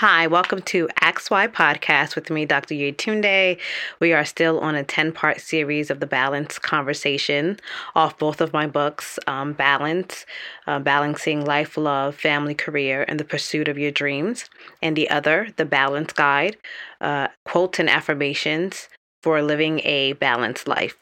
Hi, welcome to XY Podcast with me, Dr. Yetunde. We are still on a 10 part series of the Balance Conversation off both of my books um, Balance, uh, Balancing Life, Love, Family, Career, and the Pursuit of Your Dreams, and the other, The Balance Guide, uh, Quotes and Affirmations for living a balanced life.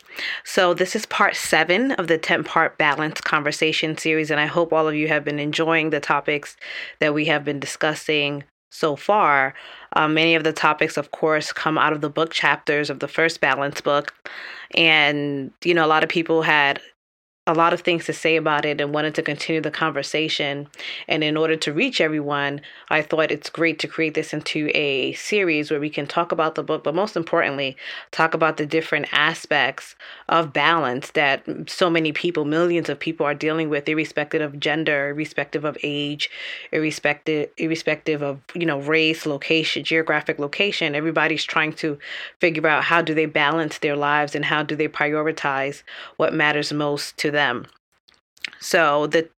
So, this is part seven of the 10 part balance conversation series, and I hope all of you have been enjoying the topics that we have been discussing so far. Um, many of the topics, of course, come out of the book chapters of the first balance book. And, you know, a lot of people had a lot of things to say about it and wanted to continue the conversation. And in order to reach everyone, I thought it's great to create this into a series where we can talk about the book, but most importantly, talk about the different aspects of balance that so many people, millions of people, are dealing with, irrespective of gender, irrespective of age, irrespective irrespective of you know race, location, geographic location. Everybody's trying to figure out how do they balance their lives and how do they prioritize what matters most to them. So the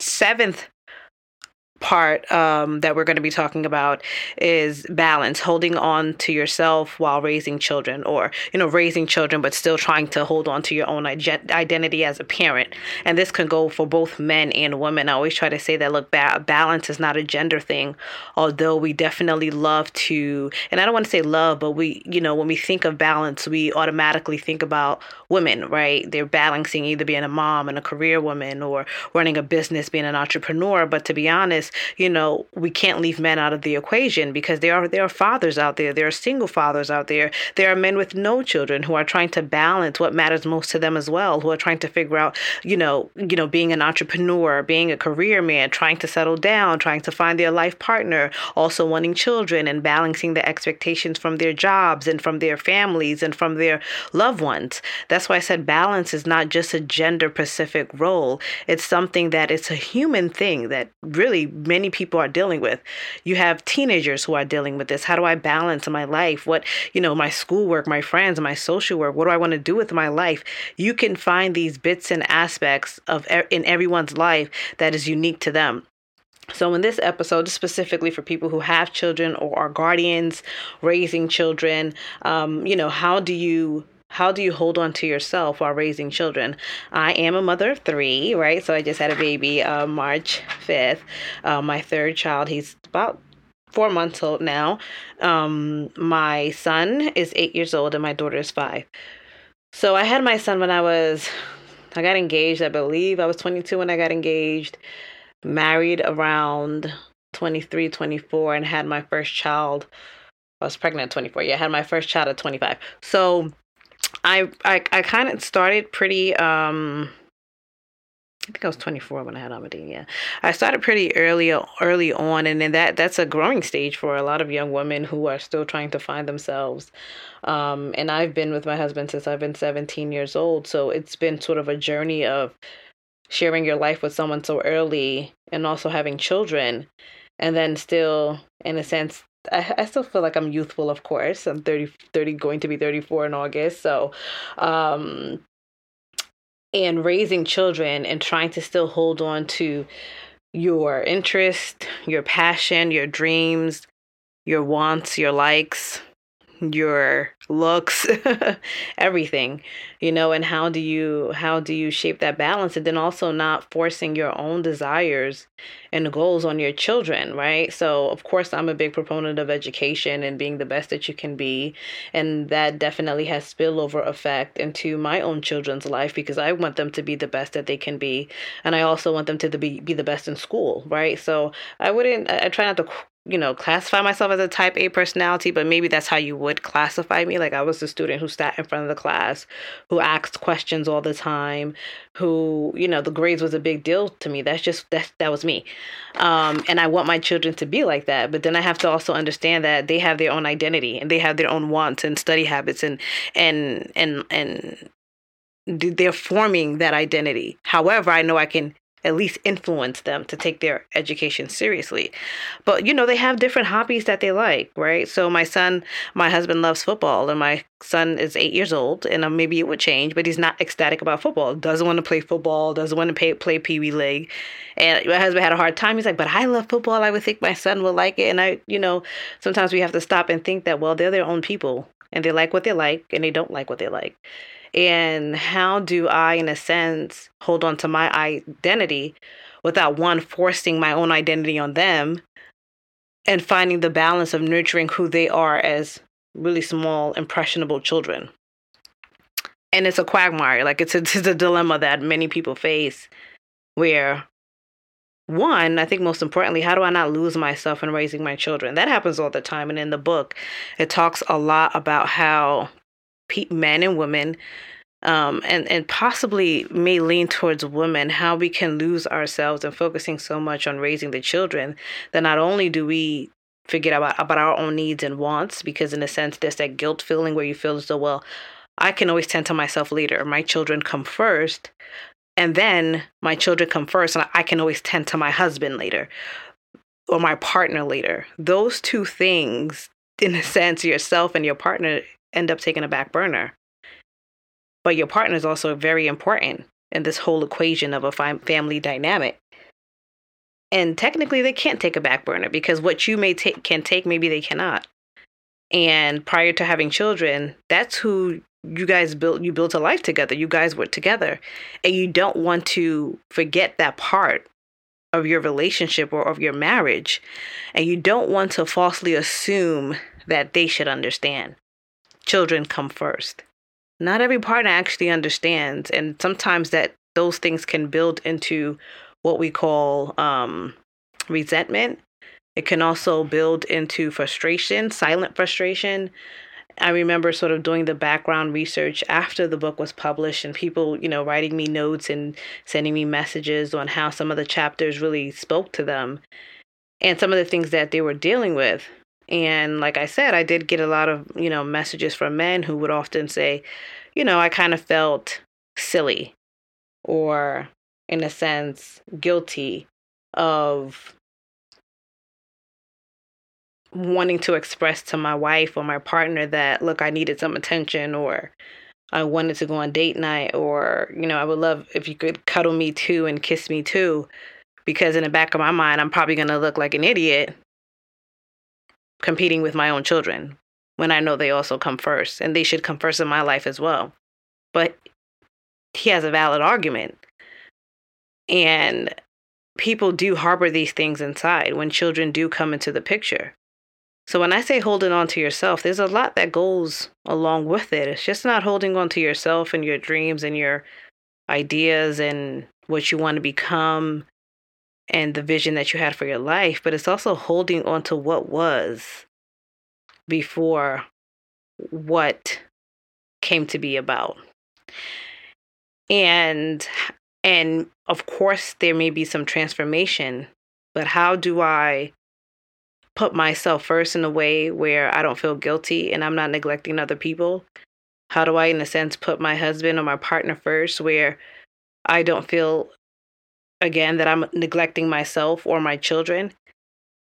seventh part um, that we're going to be talking about is balance holding on to yourself while raising children or you know raising children but still trying to hold on to your own identity as a parent. And this can go for both men and women. I always try to say that look ba- balance is not a gender thing although we definitely love to and i don't want to say love but we you know when we think of balance we automatically think about women right? They're balancing either being a mom and a career woman or running a business being an entrepreneur. But to be honest you know, we can't leave men out of the equation because there are there are fathers out there, there are single fathers out there, there are men with no children who are trying to balance what matters most to them as well, who are trying to figure out, you know, you know, being an entrepreneur, being a career man, trying to settle down, trying to find their life partner, also wanting children and balancing the expectations from their jobs and from their families and from their loved ones. That's why I said balance is not just a gender specific role. It's something that it's a human thing that really many people are dealing with. You have teenagers who are dealing with this. How do I balance my life? What, you know, my schoolwork, my friends, my social work, what do I want to do with my life? You can find these bits and aspects of in everyone's life that is unique to them. So, in this episode, specifically for people who have children or are guardians raising children, um, you know, how do you how do you hold on to yourself while raising children? I am a mother of three, right? So I just had a baby uh, March 5th. Uh, my third child, he's about four months old now. Um, my son is eight years old and my daughter is five. So I had my son when I was, I got engaged, I believe. I was 22 when I got engaged, married around 23, 24, and had my first child. I was pregnant at 24. Yeah, I had my first child at 25. So I I, I kind of started pretty um I think I was 24 when I had Amadine. Yeah, I started pretty early early on, and then that that's a growing stage for a lot of young women who are still trying to find themselves. Um, and I've been with my husband since I've been 17 years old, so it's been sort of a journey of sharing your life with someone so early, and also having children, and then still, in a sense, I, I still feel like I'm youthful, of course. I'm 30, 30 going to be 34 in August. So, um, and raising children and trying to still hold on to your interest, your passion, your dreams, your wants, your likes, your looks everything you know and how do you how do you shape that balance? And then also not forcing your own desires and goals on your children right? So of course i'm a big proponent of education and being the best that you can be. And that definitely has spillover effect into my own children's life because i want them to be the best that they can be. And i also want them to be, be the best in school right? So i wouldn't i try not to you know, classify myself as a type A personality, but maybe that's how you would classify me. Like I was the student who sat in front of the class, who asked questions all the time, who, you know, the grades was a big deal to me. That's just that that was me. Um, and I want my children to be like that. But then I have to also understand that they have their own identity and they have their own wants and study habits and and and and they're forming that identity. However, I know I can at least influence them to take their education seriously. But you know, they have different hobbies that they like, right? So my son, my husband loves football, and my son is eight years old, and uh, maybe it would change, but he's not ecstatic about football. Doesn't want to play football. Doesn't want to pay, play Pee Wee League. And my husband had a hard time. He's like, "But I love football. I would think my son would like it." And I, you know, sometimes we have to stop and think that well, they're their own people, and they like what they like, and they don't like what they like and how do I, in a sense, hold on to my identity without one forcing my own identity on them and finding the balance of nurturing who they are as really small, impressionable children. And it's a quagmire. Like it's a, it's a dilemma that many people face where one, I think most importantly, how do I not lose myself in raising my children? That happens all the time. And in the book, it talks a lot about how men and women um, and and possibly may lean towards women how we can lose ourselves and focusing so much on raising the children that not only do we forget about about our own needs and wants because in a sense there's that guilt feeling where you feel as though well I can always tend to myself later. My children come first and then my children come first and I can always tend to my husband later or my partner later. Those two things in a sense yourself and your partner end up taking a back burner but your partner is also very important in this whole equation of a family dynamic. And technically, they can't take a back burner because what you may take can take, maybe they cannot. And prior to having children, that's who you guys built. You built a life together. You guys were together, and you don't want to forget that part of your relationship or of your marriage, and you don't want to falsely assume that they should understand. Children come first. Not every partner actually understands and sometimes that those things can build into what we call um, resentment. It can also build into frustration silent frustration. I remember sort of doing the background research after the book was published and people you know writing me notes and sending me messages on how some of the chapters really spoke to them. And some of the things that they were dealing with and like I said, I did get a lot of, you know, messages from men who would often say, you know, I kind of felt silly or, in a sense, guilty of wanting to express to my wife or my partner that, look, I needed some attention or I wanted to go on date night or, you know, I would love if you could cuddle me too and kiss me too. Because in the back of my mind, I'm probably going to look like an idiot competing with my own children when I know they also come first and they should come first in my life as well. But he has a valid argument. And people do harbor these things inside when children do come into the picture. So when I say holding on to yourself, there's a lot that goes along with it. It's just not holding on to yourself and your dreams and your ideas and what you want to become and the vision that you had for your life, but it's also holding on to what was before what came to be about. And and of course there may be some transformation, but how do I put myself first in a way where I don't feel guilty and I'm not neglecting other people? How do I in a sense put my husband or my partner first where I don't feel again that I'm neglecting myself or my children?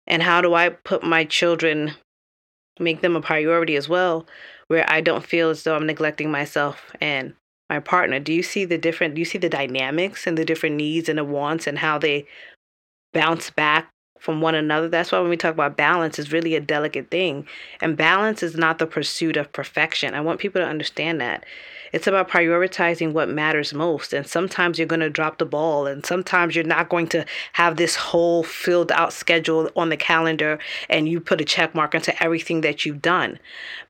And how do I put my children, make them a priority as well, where I don't feel as though I'm neglecting myself and my partner? Do you see the different, do you see the dynamics and the different needs and the wants and how they bounce back from one another. That's why when we talk about balance, is really a delicate thing. And balance is not the pursuit of perfection. I want people to understand that. It's about prioritizing what matters most. And sometimes you're going to drop the ball, and sometimes you're not going to have this whole filled out schedule on the calendar and you put a check mark into everything that you've done.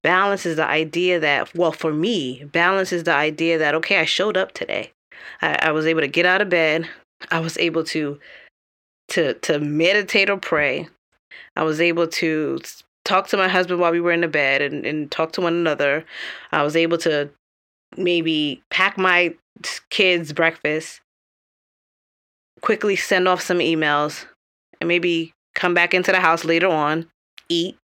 Balance is the idea that, well, for me, balance is the idea that, okay, I showed up today. I, I was able to get out of bed. I was able to to to meditate or pray. I was able to talk to my husband while we were in the bed and, and talk to one another. I was able to maybe pack my kids' breakfast, quickly send off some emails, and maybe come back into the house later on, eat,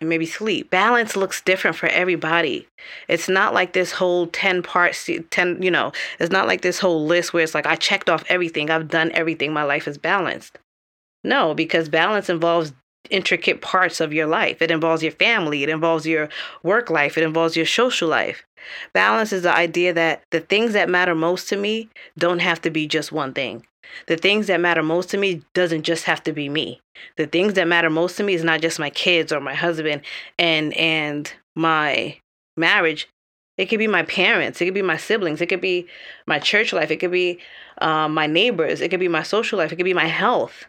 and maybe sleep. Balance looks different for everybody. It's not like this whole 10 parts, 10, you know, it's not like this whole list where it's like I checked off everything, I've done everything, my life is balanced. No, because balance involves intricate parts of your life. It involves your family, it involves your work life, it involves your social life. Balance is the idea that the things that matter most to me don't have to be just one thing. The things that matter most to me doesn't just have to be me. The things that matter most to me is not just my kids or my husband and and my marriage. It could be my parents. It could be my siblings. It could be my church life. It could be um, my neighbors. It could be my social life. It could be my health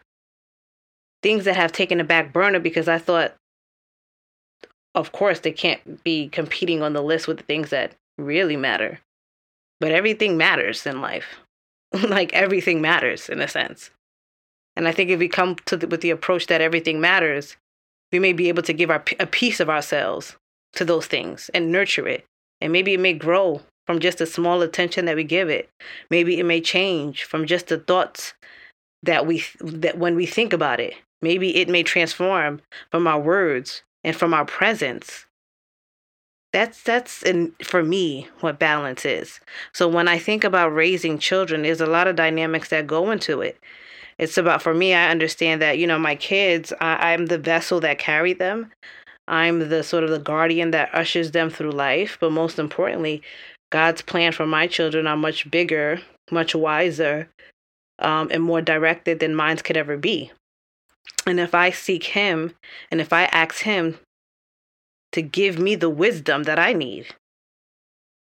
things that have taken a back burner because I thought, of course, they can't be competing on the list with the things that really matter. But everything matters in life. like everything matters in a sense. And I think if we come to the, with the approach that everything matters, we may be able to give our, a piece of ourselves to those things and nurture it. And maybe it may grow from just the small attention that we give it. Maybe it may change from just the thoughts that we that when we think about it Maybe it may transform from our words and from our presence. That's that's in, for me what balance is. So when I think about raising children, there's a lot of dynamics that go into it. It's about for me. I understand that you know my kids. I, I'm the vessel that carried them. I'm the sort of the guardian that ushers them through life. But most importantly, God's plan for my children are much bigger, much wiser, um, and more directed than mine could ever be. And if I seek Him and if I ask Him to give me the wisdom that I need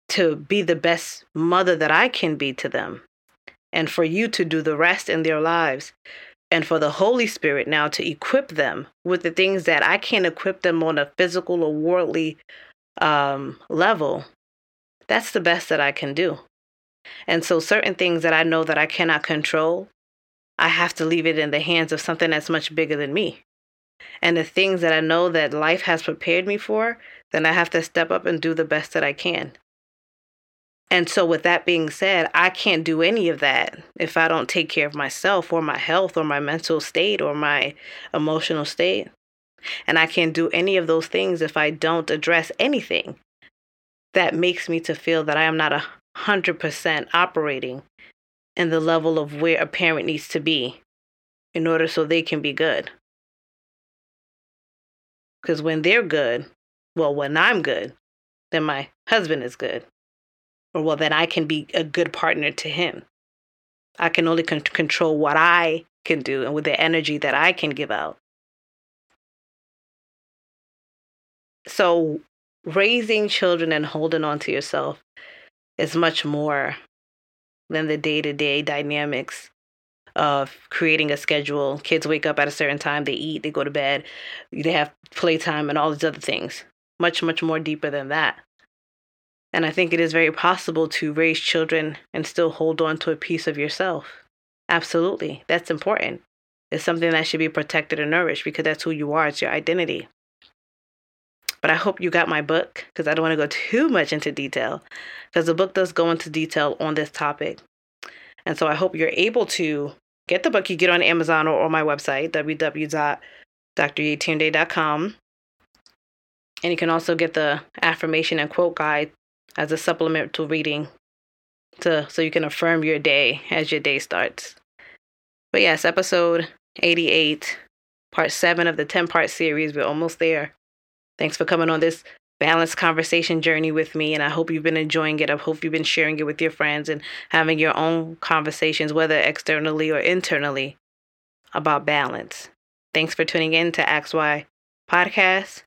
to be the best mother that I can be to them, and for you to do the rest in their lives, and for the Holy Spirit now to equip them with the things that I can't equip them on a physical or worldly um, level, that's the best that I can do. And so, certain things that I know that I cannot control, I have to leave it in the hands of something that's much bigger than me. And the things that I know that life has prepared me for, then I have to step up and do the best that I can. And so, with that being said, I can't do any of that if I don't take care of myself or my health or my mental state or my emotional state. And I can't do any of those things if I don't address anything that makes me to feel that I am not a hundred percent operating in the level of where a parent needs to be in order so they can be good. Because when they're good, well, when I'm good, then my husband is good. Or, well, then I can be a good partner to him. I can only con- control what I can do and with the energy that I can give out. So, raising children and holding on to yourself is much more than the day to day dynamics of creating a schedule. Kids wake up at a certain time, they eat, they go to bed, they have playtime, and all these other things. Much, much more deeper than that. And I think it is very possible to raise children and still hold on to a piece of yourself. Absolutely. That's important. It's something that should be protected and nourished because that's who you are, it's your identity. But I hope you got my book because I don't want to go too much into detail because the book does go into detail on this topic. And so I hope you're able to get the book. You get on Amazon or, my website, www.dryetunde.com. And you can also get the affirmation and quote guide as a supplemental reading to so you can affirm your day as your day starts. But yes, episode 88, part 7 of the 10 part series. We're almost there. Thanks for coming on this balanced conversation journey with me. And I hope you've been enjoying it. I hope you've been sharing it with your friends and having your own conversations, whether externally or internally, about balance. Thanks for tuning in to XY Podcast,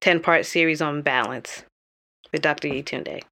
10 part series on balance with Dr. Yetunde.